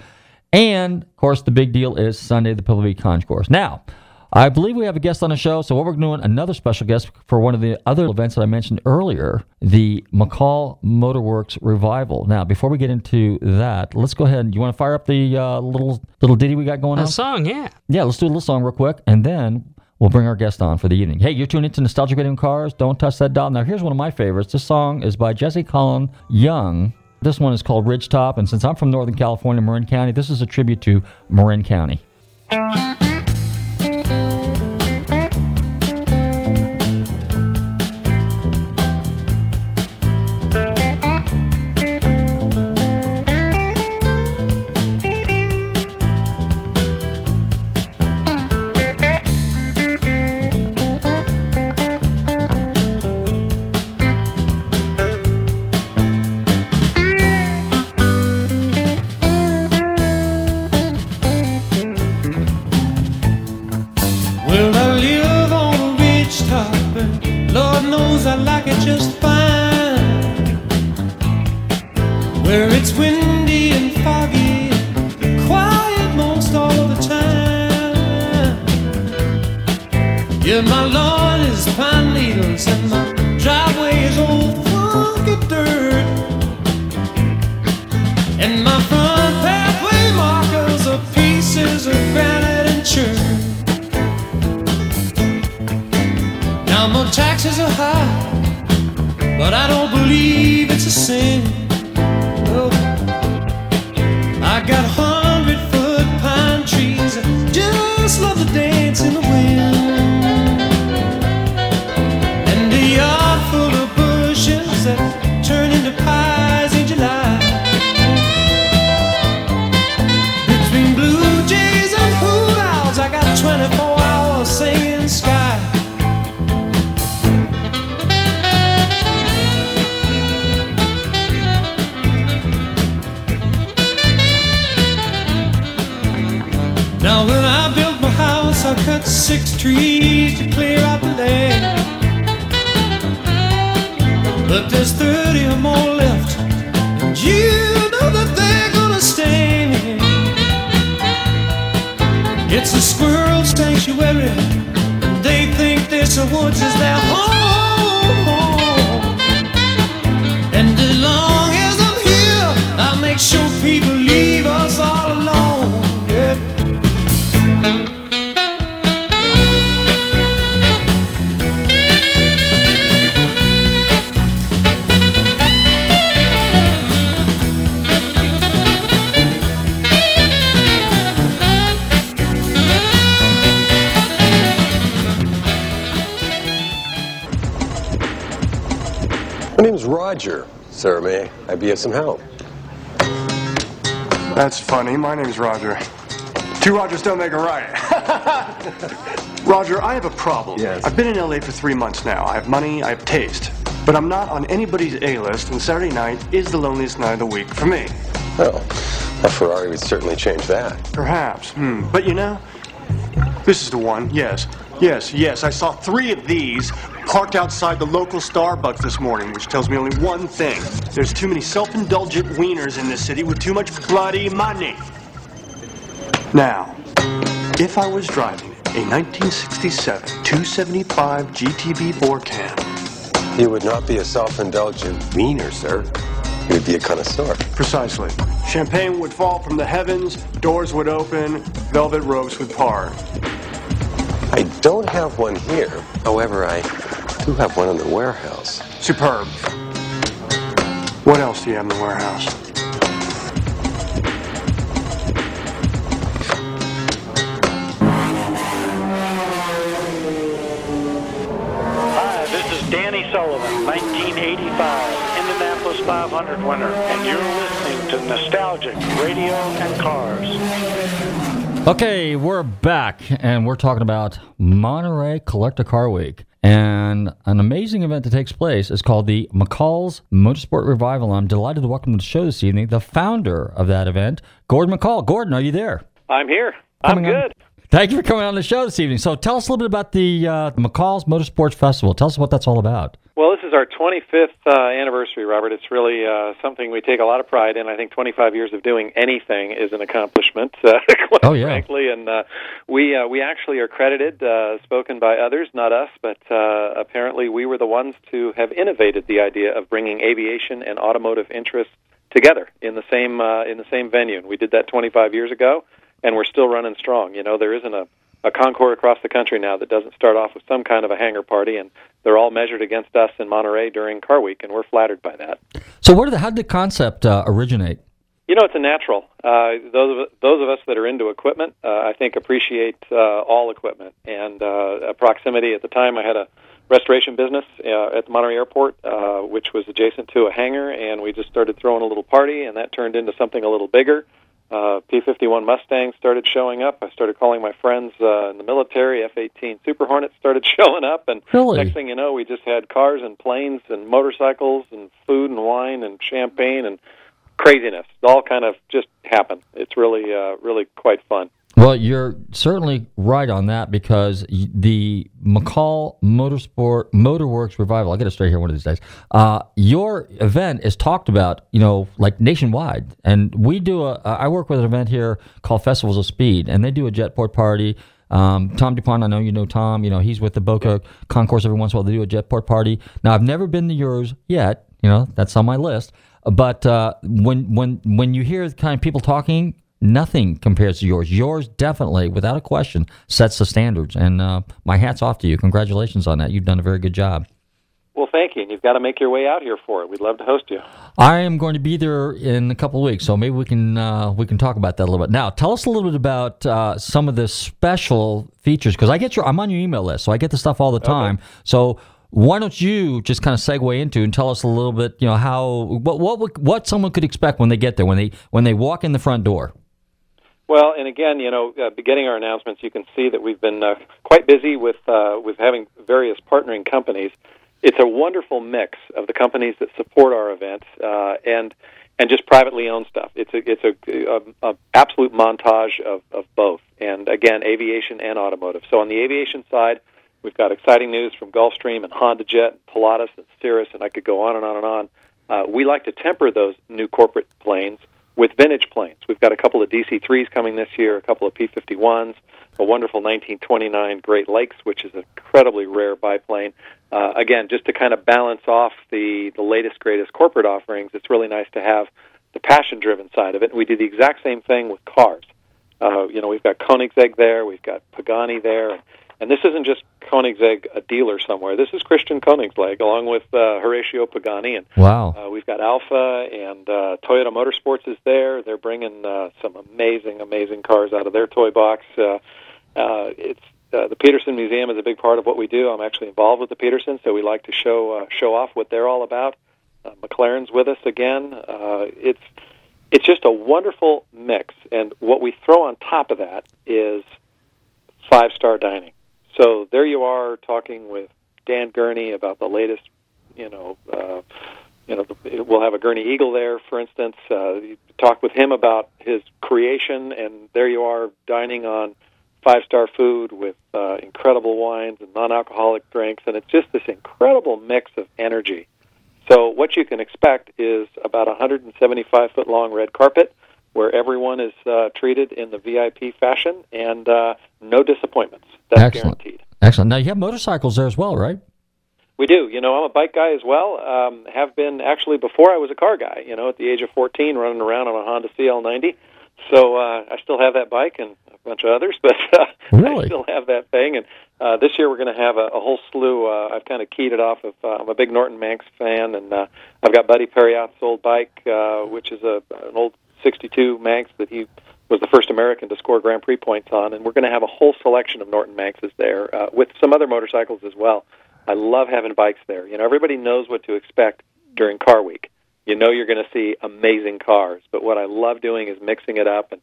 And of course, the big deal is Sunday, the Pebble Beach Concours. Now, I believe we have a guest on the show, so what we're doing another special guest for one of the other events that I mentioned earlier, the McCall Motorworks revival. Now, before we get into that, let's go ahead. And you want to fire up the uh, little little ditty we got going A on? song, yeah. Yeah, let's do a little song real quick, and then we'll bring our guest on for the evening. Hey, you're tuned into Nostalgic Radio Cars. Don't touch that dial. Now, here's one of my favorites. This song is by Jesse Colin Young. This one is called Ridgetop, and since I'm from Northern California, Marin County, this is a tribute to Marin County. I got hundred may I be of some help? That's funny. My name's Roger. Two Rogers don't make a right. *laughs* Roger, I have a problem. Yes. I've been in LA for three months now. I have money, I have taste. But I'm not on anybody's A list, and Saturday night is the loneliest night of the week for me. Well, a Ferrari would certainly change that. Perhaps. Hmm. But you know, this is the one. Yes. Yes, yes. I saw three of these parked outside the local Starbucks this morning, which tells me only one thing. There's too many self-indulgent wieners in this city with too much bloody money. Now, if I was driving a 1967 275 GTB four cam, You would not be a self-indulgent wiener, sir. You would be a connoisseur. precisely, champagne would fall from the heavens, doors would open, velvet ropes would part. I don't have one here. However, I do have one in the warehouse. Superb. What else do you have in the warehouse? Hi, this is Danny Sullivan, 1985 Indianapolis 500 winner, and you're listening to Nostalgic Radio and Cars. Okay, we're back, and we're talking about Monterey Collector Car Week. And an amazing event that takes place is called the McCall's Motorsport Revival. I'm delighted to welcome to the show this evening the founder of that event, Gordon McCall. Gordon, are you there? I'm here. I'm Coming on. good. Thank you for coming on the show this evening. So tell us a little bit about the uh, McCall's Motorsports Festival. Tell us what that's all about. Well, this is our 25th uh, anniversary, Robert. It's really uh, something we take a lot of pride in. I think 25 years of doing anything is an accomplishment, *laughs* uh, quite Oh, yeah. frankly. And uh, we uh, we actually are credited, uh, spoken by others, not us, but uh, apparently we were the ones to have innovated the idea of bringing aviation and automotive interests together in the same uh, in the same venue. And we did that 25 years ago, and we're still running strong. You know, there isn't a a Concours across the country now that doesn't start off with some kind of a hangar party, and they're all measured against us in Monterey during Car Week, and we're flattered by that. So, where did the, how did the concept uh, originate? You know, it's a natural. Uh, those of those of us that are into equipment, uh, I think, appreciate uh, all equipment. And uh, proximity at the time, I had a restoration business uh, at the Monterey Airport, uh, which was adjacent to a hangar, and we just started throwing a little party, and that turned into something a little bigger. Uh, P-51 Mustangs started showing up. I started calling my friends uh, in the military. F-18 Super Hornets started *laughs* showing up, and Really? next thing you know, we just had cars and planes and motorcycles and food and wine and champagne and craziness. It all kind of just happened. It's really, uh, really quite fun. Well, you're certainly right on that because the McCall Motorsport Motorworks Revival, I'll get it straight here one of these days. Uh, your event is talked about, you know, like nationwide. And we do a, I work with an event here called Festivals of Speed, and they do a jetport party. Um, Tom DuPont, I know you know Tom, you know, he's with the Boca Concours every once in a while. They do a jetport party. Now, I've never been to yours yet, you know, that's on my list. But uh, when, when, when you hear the kind of people talking, Nothing compares to yours. Yours definitely, without a question, sets the standards. And uh, my hat's off to you. Congratulations on that. You've done a very good job. Well, thank you. And you've got to make your way out here for it. We'd love to host you. I am going to be there in a couple of weeks, so maybe we can uh, we can talk about that a little bit. Now, tell us a little bit about uh, some of the special features because I get your I'm on your email list, so I get the stuff all the time. So why don't you just kind of segue into and tell us a little bit, you know, how what what what someone could expect when they get there when they when they walk in the front door. Well, and again, you know, uh, beginning our announcements, you can see that we've been uh, quite busy with uh, with having various partnering companies. It's a wonderful mix of the companies that support our event, uh, and and just privately owned stuff. It's a it's a, a, a absolute montage of, of both, and again, aviation and automotive. So on the aviation side, we've got exciting news from Gulfstream and Honda Jet, and Pilatus and Cirrus, and I could go on and on and on. Uh, we like to temper those new corporate planes with vintage planes. We've got a couple of DC-3s coming this year, a couple of P-51s, a wonderful 1929 Great Lakes, which is an incredibly rare biplane. Uh, again, just to kind of balance off the the latest greatest corporate offerings, it's really nice to have the passion-driven side of it. And we do the exact same thing with cars. Uh, you know, we've got Koenigsegg there, we've got Pagani there, and, and this isn't just Koenigsegg, a dealer somewhere. This is Christian Koenigsegg, along with uh, Horacio Pagani, and Wow. uh, we've got Alfa and uh, Toyota Motorsports is there. They're bringing uh, some amazing, amazing cars out of their toy box. Uh, uh, it's uh, the Peterson Museum is a big part of what we do. I'm actually involved with the Peterson, so we like to show uh, show off what they're all about. Uh, McLaren's with us again. Uh, it's it's just a wonderful mix, and what we throw on top of that is five star dining. So there you are talking with Dan Gurney about the latest, you know, uh, you know, we'll have a Gurney Eagle there, for instance. Uh, talk with him about his creation, and there you are dining on five star food with uh, incredible wines and non alcoholic drinks, and it's just this incredible mix of energy. So what you can expect is about a 175 foot long red carpet where everyone is uh, treated in the VIP fashion and uh, no disappointments. That's Excellent. guaranteed. Excellent. Now you have motorcycles there as well, right? We do. You know, I'm a bike guy as well. Um, have been actually before I was a car guy. You know, at the age of 14, running around on a Honda CL90. So uh, I still have that bike and a bunch of others, *laughs* but uh, Really? I still have that thing. And uh, this year we're going to have a, a whole slew. Uh, I've kind of keyed it off of. Uh, I'm a big Norton Manx fan, and uh, I've got Buddy Parriott's old bike, uh, which is a an old '62 Manx that he was the first American to score Grand Prix points on. And we're going to have a whole selection of Norton Manxes there uh, with some other motorcycles as well. I love having bikes there. You know, everybody knows what to expect during Car Week. You know you're going to see amazing cars, but what I love doing is mixing it up and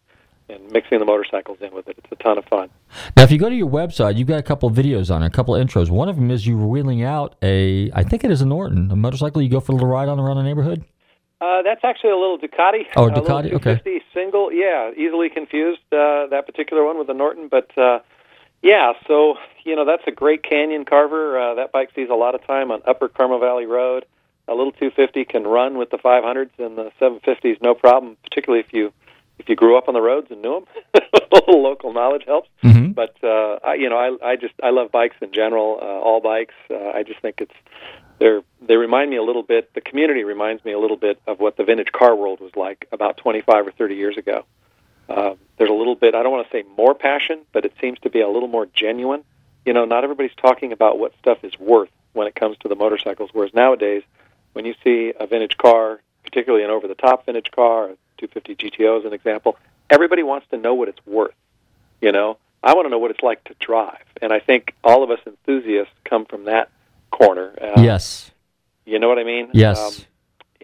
and mixing the motorcycles in with it. It's a ton of fun. Now, if you go to your website, you've got a couple videos on it, a couple intros. One of them is you wheeling out a, I think it is a Norton, a motorcycle. You go for a little ride on around the neighborhood. Uh, that's actually a little Ducati. Oh, *laughs* Ducati, okay. 250 single. Yeah, easily confused uh, that particular one with the Norton, but uh, yeah. So you know that's a great canyon carver. Uh, that bike sees a lot of time on Upper Carmel Valley Road. A little 250 can run with the 500s and the 750s, no problem. Particularly if you if you grew up on the roads and knew them, *laughs* a little local knowledge helps. Mm-hmm. But uh, I, you know, I, I just I love bikes in general, uh, all bikes. Uh, I just think it's they're they remind me a little bit. The community reminds me a little bit of what the vintage car world was like about 25 or 30 years ago. Uh, there's a little bit I don't want to say more passion, but it seems to be a little more genuine. You know, not everybody's talking about what stuff is worth when it comes to the motorcycles. Whereas nowadays, when you see a vintage car, particularly an over-the-top vintage car, a 250 GTO as an example, everybody wants to know what it's worth. You know, I want to know what it's like to drive, and I think all of us enthusiasts come from that corner. Uh, yes. You know what I mean? Yes. Um,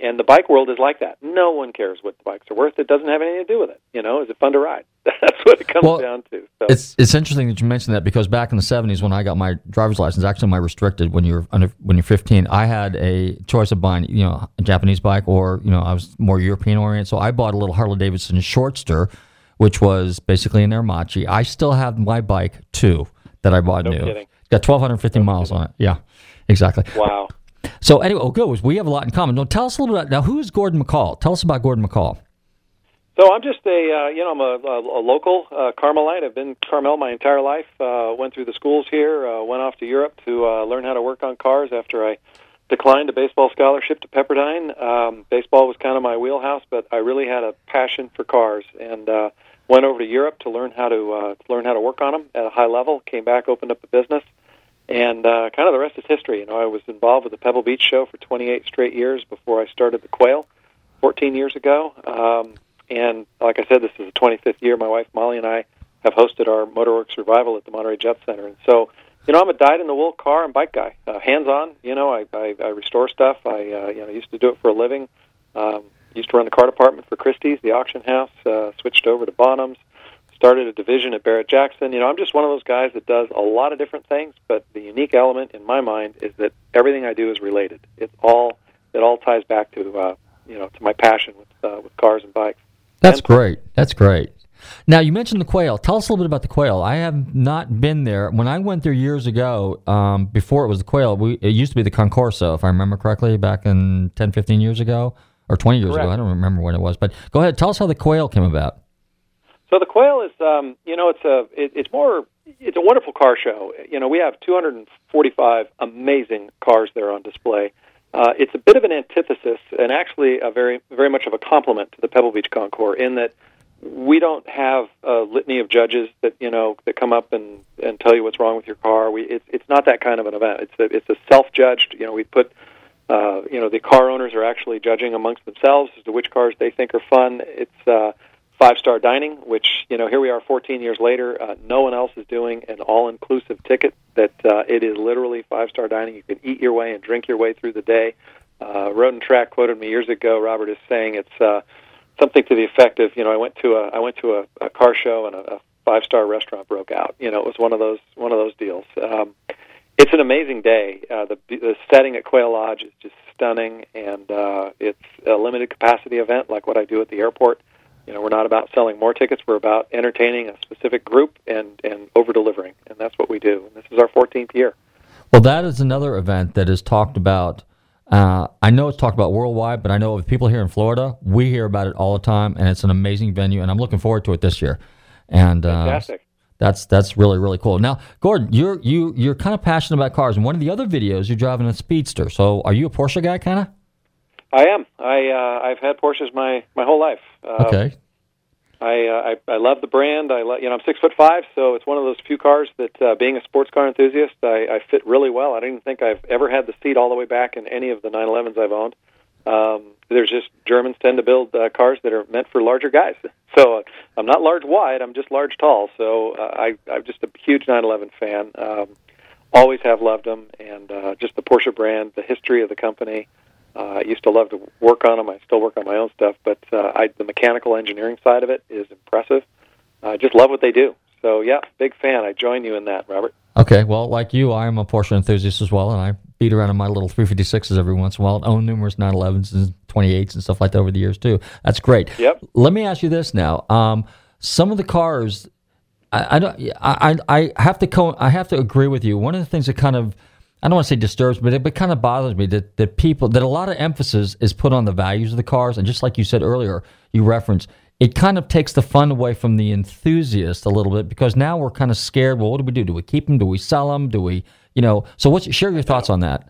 and the bike world is like that. No one cares what the bikes are worth. It doesn't have anything to do with it. You know, is it fun to ride? *laughs* That's what it comes Well, down to. So. It's it's interesting that you mentioned that because back in the seventies when I got my driver's license, actually my restricted when you're under when you're fifteen, I had a choice of buying you know a Japanese bike or you know I was more European oriented, so I bought a little Harley Davidson Shortster, which was basically an Aermacchi. I still have my bike too that I bought No new. kidding. Got twelve hundred fifty miles on it. Yeah, exactly. Wow. So anyway, oh, good. We have a lot in common. Now tell us a little bit. About, now, who is Gordon McCall? Tell us about Gordon McCall. So I'm just a, uh, you know, I'm a, a, a local uh, Carmelite. I've been Carmel my entire life. Uh, went through the schools here. Uh, went off to Europe to uh, learn how to work on cars after I declined a baseball scholarship to Pepperdine. Um, baseball was kind of my wheelhouse, but I really had a passion for cars and uh, went over to Europe to learn how to, uh, to learn how to work on them at a high level. Came back, opened up a business, and uh, kind of the rest is history. You know, I was involved with the Pebble Beach Show for 28 straight years before I started the Quail 14 years ago. Um, and like I said, this is the 25th year. My wife Molly and I have hosted our Motorworks Revival at the Monterey Jet Center. And so, you know, I'm a dyed-in-the-wool car and bike guy, uh, hands-on. You know, I, I, I restore stuff. I uh, you know used to do it for a living. Um, used to run the car department for Christie's, the auction house. Uh, switched over to Bonhams. Started a division at Barrett Jackson. You know, I'm just one of those guys that does a lot of different things. But the unique element in my mind is that everything I do is related. It's all it all ties back to uh, you know to my passion with uh, with cars and bikes. That's great. That's great. Now you mentioned the quail. Tell us a little bit about the quail. I have not been there. When I went there years ago, um, before it was the quail, we, it used to be the Concorso, if I remember correctly, back in 10, 15 years ago, or 20 years Correct. ago. I don't remember when it was. But go ahead. Tell us how the quail came about. So the Quail is, um, you know, it's a it, it's more it's a wonderful car show. You know, we have 245 amazing cars there on display. Uh, it's a bit of an antithesis, and actually a very very much of a compliment to the Pebble Beach Concours in that we don't have a litany of judges that you know that come up and and tell you what's wrong with your car. We it's it's not that kind of an event. It's a, it's a self-judged. You know, we put uh, you know the car owners are actually judging amongst themselves as to which cars they think are fun. It's uh, five star dining, which you know here we are 14 years later. Uh, no one else is doing an all inclusive ticket. That uh, it is literally five star dining. You can eat your way and drink your way through the day. Uh, Road and Track quoted me years ago. Robert is saying it's uh, something to the effect of you know I went to a I went to a, a car show and a, a five star restaurant broke out. You know it was one of those one of those deals. Um, it's an amazing day. Uh, the the setting at Quail Lodge is just stunning, and uh, it's a limited capacity event like what I do at the airport. You know, we're not about selling more tickets. We're about entertaining a specific group and and over delivering, and that's what we do. And this is our 14th year. Well, that is another event that is talked about. Uh, I know it's talked about worldwide, but I know with people here in Florida, we hear about it all the time, and it's an amazing venue, and I'm looking forward to it this year. And uh, Fantastic. that's that's really really cool. Now, Gordon, you're you you're kind of passionate about cars, and one of the other videos you're driving a Speedster. So, are you a Porsche guy, kind of? I am. I uh, I've had Porsches my my whole life. Uh, Okay. I, uh, I I love the brand. I lo- you know I'm six foot five, so it's one of those few cars that, uh, being a sports car enthusiast, I, I fit really well. I don't even think I've ever had the seat all the way back in any of the 911s I've owned. Um, there's just Germans tend to build uh, cars that are meant for larger guys. *laughs* So uh, I'm not large wide. I'm just large tall. So uh, I I'm just a huge 911 fan. Um, always have loved them, and uh, just the Porsche brand, the history of the company. Uh, I used to love to work on them. I still work on my own stuff, but uh, I, the mechanical engineering side of it is impressive. I just love what they do. So yeah, big fan. I join you in that, Robert. Okay, well, like you, I am a Porsche enthusiast as well, and I beat around in my little 356s every once in a while. I Own numerous 911s and 28s and stuff like that over the years too. That's great. Yep. Let me ask you this now: um, some of the cars, I, I don't, I I have to co- I have to agree with you. One of the things that kind of I don't want to say disturbs, but it, but kind of bothers me that, that people that a lot of emphasis is put on the values of the cars, and just like you said earlier, you referenced it kind of takes the fun away from the enthusiast a little bit because now we're kind of scared. Well, what do we do? Do we keep them? Do we sell them? Do we, you know? So, what's share your thoughts on that?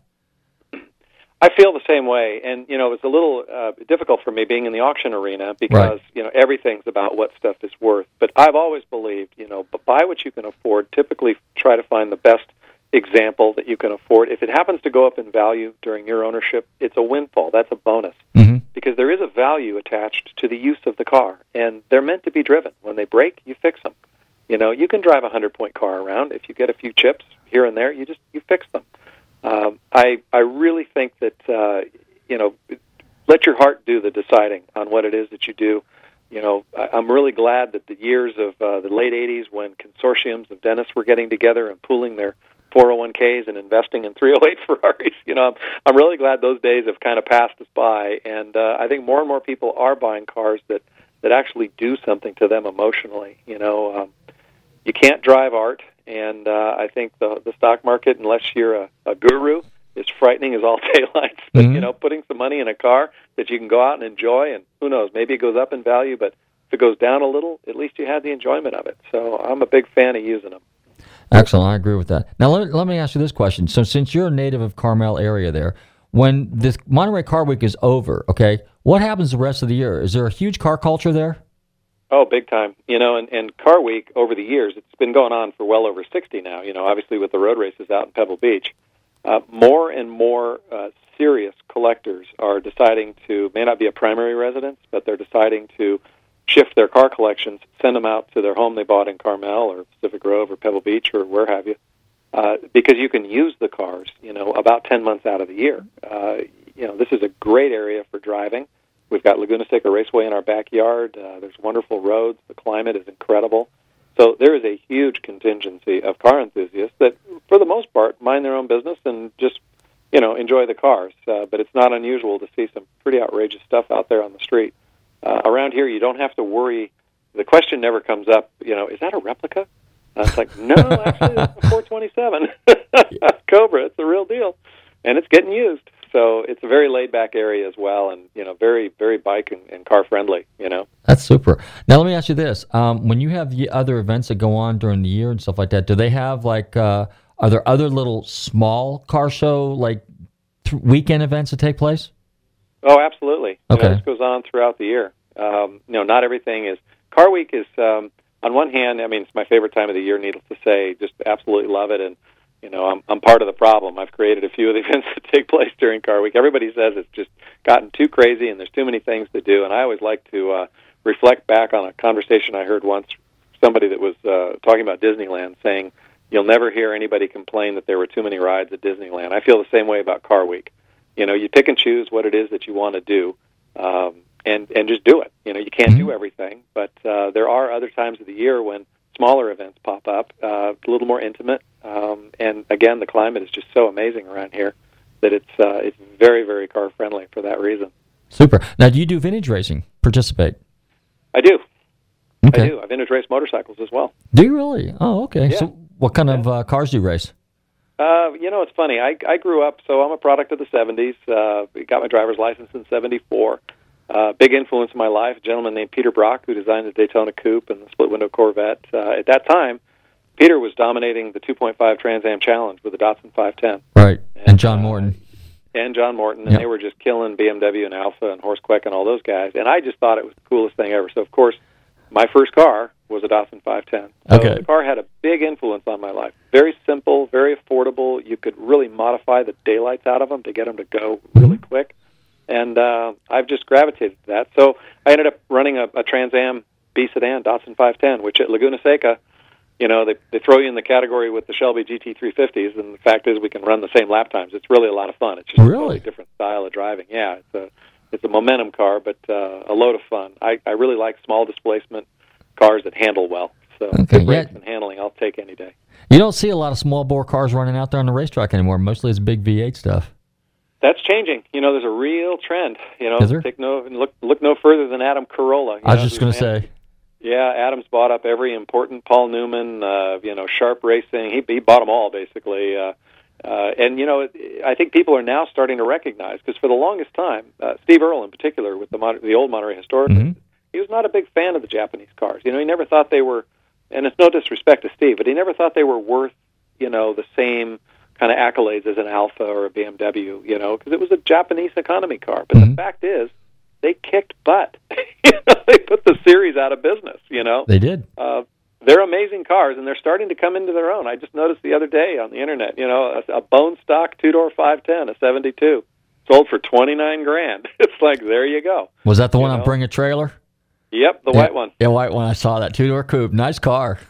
I feel the same way, and you know it's a little uh, difficult for me being in the auction arena because you know everything's about what stuff is worth. But I've always believed, you know, but buy what you can afford. Typically, try to find the best example that you can afford. If it happens to go up in value during your ownership, it's a windfall. That's a bonus because there is a value attached to the use of the car, and they're meant to be driven. When they break, you fix them. You know, you can drive a hundred point car around. If you get a few chips here and there, you just you fix them. Um, I I really think that uh, you know, let your heart do the deciding on what it is that you do. You know, I, I'm really glad that the years of uh, the late '80s, when consortiums of dentists were getting together and pooling their 401ks and investing in 308 *laughs* Ferraris. You know, I'm, I'm really glad those days have kind of passed us by, and uh, I think more and more people are buying cars that that actually do something to them emotionally. You know, um, you can't drive art, and uh, I think the the stock market, unless you're a, a guru, is frightening as all *laughs* daylights. But you know, putting some money in a car that you can go out and enjoy, and who knows, maybe it goes up in value, but if it goes down a little, at least you had the enjoyment of it. So I'm a big fan of using them. Excellent. I agree with that. Now, let, let me ask you this question. So, since you're a native of Carmel area there, when this Monterey Car Week is over, okay, what happens the rest of the year? Is there a huge car culture there? Oh, big time. You know, and, and Car Week over the years, it's been going on for well over 60 now, you know, obviously with the road races out in Pebble Beach. Uh, more and more uh, serious collectors are deciding to, may not be a primary residence, but they're deciding to shift their car collections, send them out to their home they bought in Carmel or Pacific Grove or Pebble Beach or where have you, uh, because you can use the cars, you know, about 10 months out of the year. Uh, you know, this is a great area for driving. We've got Laguna Seca Raceway in our backyard. Uh, there's wonderful roads. The climate is incredible. So there is a huge contingency of car enthusiasts that, for the most part, mind their own business and just you know, enjoy the cars. Uh, but it's not unusual to see some pretty outrageous stuff out there on the street. Around here, you don't have to worry. The question never comes up. You know, is that a replica? And it's like, no, *laughs* actually, that's a 427 *laughs* Cobra. It's the real deal, and it's getting used. So it's a very laid back area as well, and you know, very very bike and, and car friendly. You know. That's super. Now let me ask you this: um, when you have the other events that go on during the year and stuff like that, do they have like? Uh, are there other little small car show like th- weekend events that take place? Oh, absolutely. You know, Okay. this goes on throughout the year. Um, you know, not everything is. Car Week is, um, on one hand, I mean, it's my favorite time of the year. Needless to say, just absolutely love it, and you know, I'm I'm part of the problem. I've created a few of the *laughs* events that take place during Car Week. Everybody says it's just gotten too crazy, and there's too many things to do. And I always like to uh, reflect back on a conversation I heard once. Somebody that was uh, talking about Disneyland, saying, "You'll never hear anybody complain that there were too many rides at Disneyland." I feel the same way about Car Week you know you pick and choose what it is that you want to do um, and and just do it you know you can't do everything but uh, there are other times of the year when smaller events pop up uh, a little more intimate um, and again the climate is just so amazing around here that it's uh, it's very very car friendly for that reason Super. Now, do you do vintage racing? Participate? I do Okay. I do I've vintage raced motorcycles as well Do you really? Oh, okay. Yeah. So, what kind of uh, cars do you race? Uh, you know, it's funny. I I grew up, so I'm a product of the '70s. Uh, got my driver's license in '74. Uh, big influence in my life, a gentleman named Peter Brock, who designed the Daytona Coupe and the split window Corvette. Uh, at that time, Peter was dominating the 2.5 Trans Am Challenge with the Datsun 510 Right. And John Morton. and John Morton, and Yep. they were just killing BMW and Alfa and Horsequeck and all those guys. And I just thought it was the coolest thing ever. So of course, my first car was a Datsun 510. So Okay. the car had a big influence on my life. Very simple, very affordable. You could really modify the daylights out of them to get them to go really quick. And uh, I've just gravitated to that. So I ended up running a, a Trans Am B sedan Datsun 510, which at Laguna Seca you know, they they throw you in the category with the Shelby GT350s, and the fact is we can run the same lap times. It's really a lot of fun. It's just a Really? totally different style of driving. Yeah, it's a it's a momentum car, but uh, a load of fun. I I really like small displacement cars that handle well. So Okay, good yeah. brakes and handling, I'll take any day. You don't see a lot of small bore cars running out there on the racetrack anymore. Mostly it's big V8 stuff. That's changing. You know, there's a real trend. You know, Is there? take no look look no further than Adam Carolla. you I was know, just going to say. Yeah, Adams bought up every important Paul Newman, uh, you know, Sharp Racing. He, he bought them all basically. Uh, uh, and you know, I think people are now starting to recognize because for the longest time, uh, Steve Earle in particular, with the Mon- the old Monterey Historic, he was not a big fan of the Japanese cars. You know, he never thought they were, and it's no disrespect to Steve, but he never thought they were worth, you know, the same kind of accolades as an Alfa or a BMW. You know, because it was a Japanese economy car. But the fact is, they kicked butt. *laughs* you know, they put the series out of business. You know, They did. uh, they're amazing cars, and they're starting to come into their own. I just noticed the other day on the internet, you know, a, a bone stock two door five ten, a seventy two, sold for twenty nine grand. *laughs* It's like there you go. Was that the one on know? Bring a Trailer? Yep, the Yeah. white one. Yeah, white one. I saw that. Two door coupe. Nice car. *laughs*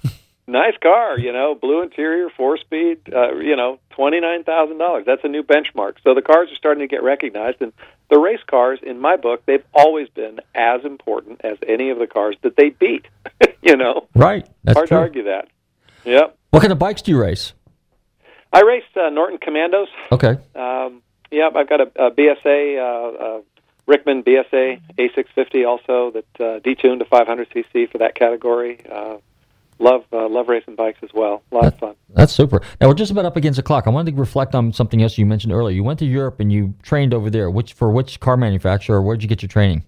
Nice car, you know, blue interior, four speed, uh, you know, twenty nine thousand dollars. That's a new benchmark. So the cars are starting to get recognized, and the race cars, in my book, they've always been as important as any of the cars that they beat. *laughs* you know, right. That's hard true. to argue that. Yep. What kind of bikes do you race? I race uh, Norton Commandos. Okay. Um, yeah, I've got a, a BSA, uh, uh, Rickman BSA A650 also that uh, detuned to 500cc for that category. Uh, love uh, love racing bikes as well. A lot of fun. That's super. Now we're just about up against the clock. I wanted to reflect on something else you mentioned earlier. You went to Europe and you trained over there. Which for which car manufacturer? Where'd you get your training?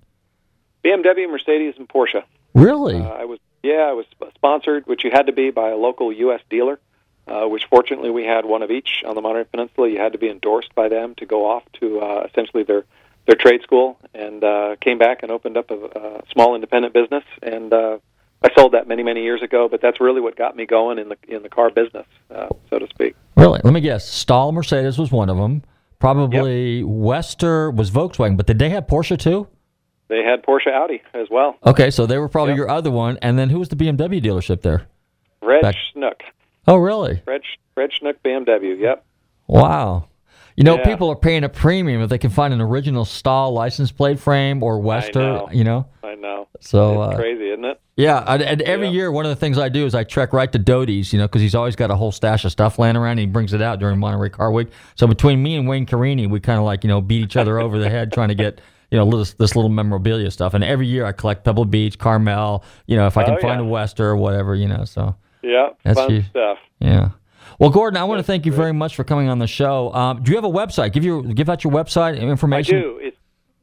BMW, Mercedes, and Porsche. Really? Uh, I was yeah, I was sponsored, which you had to be by a local U.S. dealer. Uh, which fortunately we had one of each on the Monterey Peninsula. You had to be endorsed by them to go off to uh, essentially their their trade school, and uh, came back and opened up a, a small independent business. And uh, I sold that many many years ago, but that's really what got me going in the in the car business, uh, so to speak. Really? Let me guess. Stahl Mercedes was one of them. Probably Wester was Volkswagen, but did they have Porsche too? They had Porsche Audi as well. Okay, so they were probably your other one. And then who was the BMW dealership there? Fred Back- Schnook. Oh, really? Fred, Fred Schnook BMW. Yep. Wow. You know, Yeah. people are paying a premium if they can find an original Stahl license plate frame or Wester. know. You know. I know. So it's uh, crazy, isn't it? Yeah, and, and every year one of the things I do is I trek right to Doty's, you know, because he's always got a whole stash of stuff laying around. And he brings it out during Monterey Car Week. So between me and Wayne Carini, we kind of like you know beat each other over the head trying to get you know this, this little memorabilia stuff. And every year I collect Pebble Beach, Carmel, you know, if I can Oh, find yeah. a Wester or whatever, you know. So Yeah, That's fun you. stuff. yeah. Well, Gordon, I want to thank you very much for coming on the show. Um, do you have a website? Give your give out your website and I information. do. It's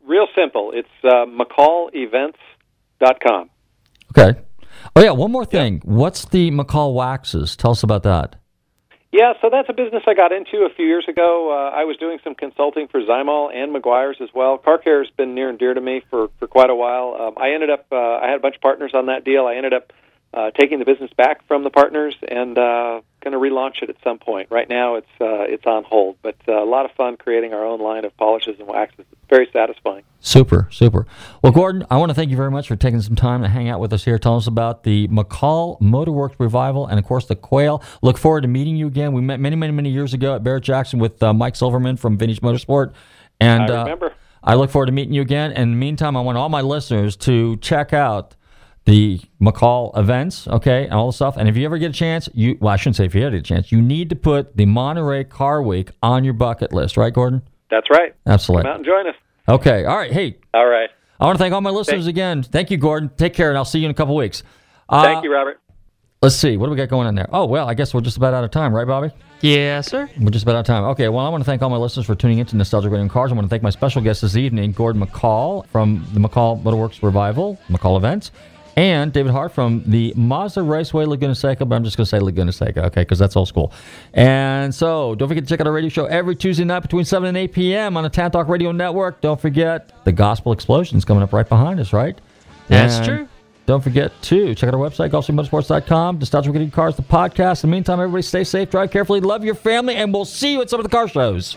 real simple. It's uh, McCallEvents.com. Okay. Oh yeah, one more thing. What's the McCall waxes? Tell us about that. Yeah, so that's a business I got into a few years ago. Uh, I was doing some consulting for Zymol and Meguiar's as well. Car care has been near and dear to me for, for quite a while. Um, I ended up, uh, I had a bunch of partners on that deal. I ended up uh, taking the business back from the partners and uh, going to relaunch it at some point. Right now, it's uh, it's on hold, but uh, a lot of fun creating our own line of polishes and waxes. It's very satisfying. Super, super. Well, Gordon, I want to thank you very much for taking some time to hang out with us here. Tell us about the McCall Motorworks revival and, of course, the Quail. Look forward to meeting you again. We met many, many, many years ago at Barrett Jackson with uh, Mike Silverman from Vintage Motorsport. And I uh, remember. I look forward to meeting you again. And in the meantime, I want all my listeners to check out the McCall events, okay, and all the stuff. And if you ever get a chance, you well, I shouldn't say if you ever get a chance, you need to put the Monterey Car Week on your bucket list, right, Gordon? That's right. Absolutely. Come out and join us. Okay. All right. Hey, All right. I want to thank all my listeners again. Thank you, Gordon. Take care, and I'll see you in a couple weeks. Uh, Thank you, Robert. Let's see. What do we got going on there? Oh, well, I guess we're just about out of time, right, Bobby? Yes, sir. We're just about out of time. Okay, well, I want to thank all my listeners for tuning into Nostalgic Radio and Cars. I want to thank my special guest this evening, Gordon McCall from the McCall Motorworks Revival, McCall Events, and David Hart from the Mazda Raceway Laguna Seca, but I'm just going to say Laguna Seca, okay, because that's old school. And so don't forget to check out our radio show every Tuesday night between 7 and 8 p.m. on the Tan Talk Radio Network. Don't forget the Gospel Explosion's coming up right behind us, right? That's And true. Don't forget to check out our website, GulfstreamMotorsports.com, Nostalgic Radio Cars, the podcast. In the meantime, everybody stay safe, drive carefully, love your family, and we'll see you at some of the car shows.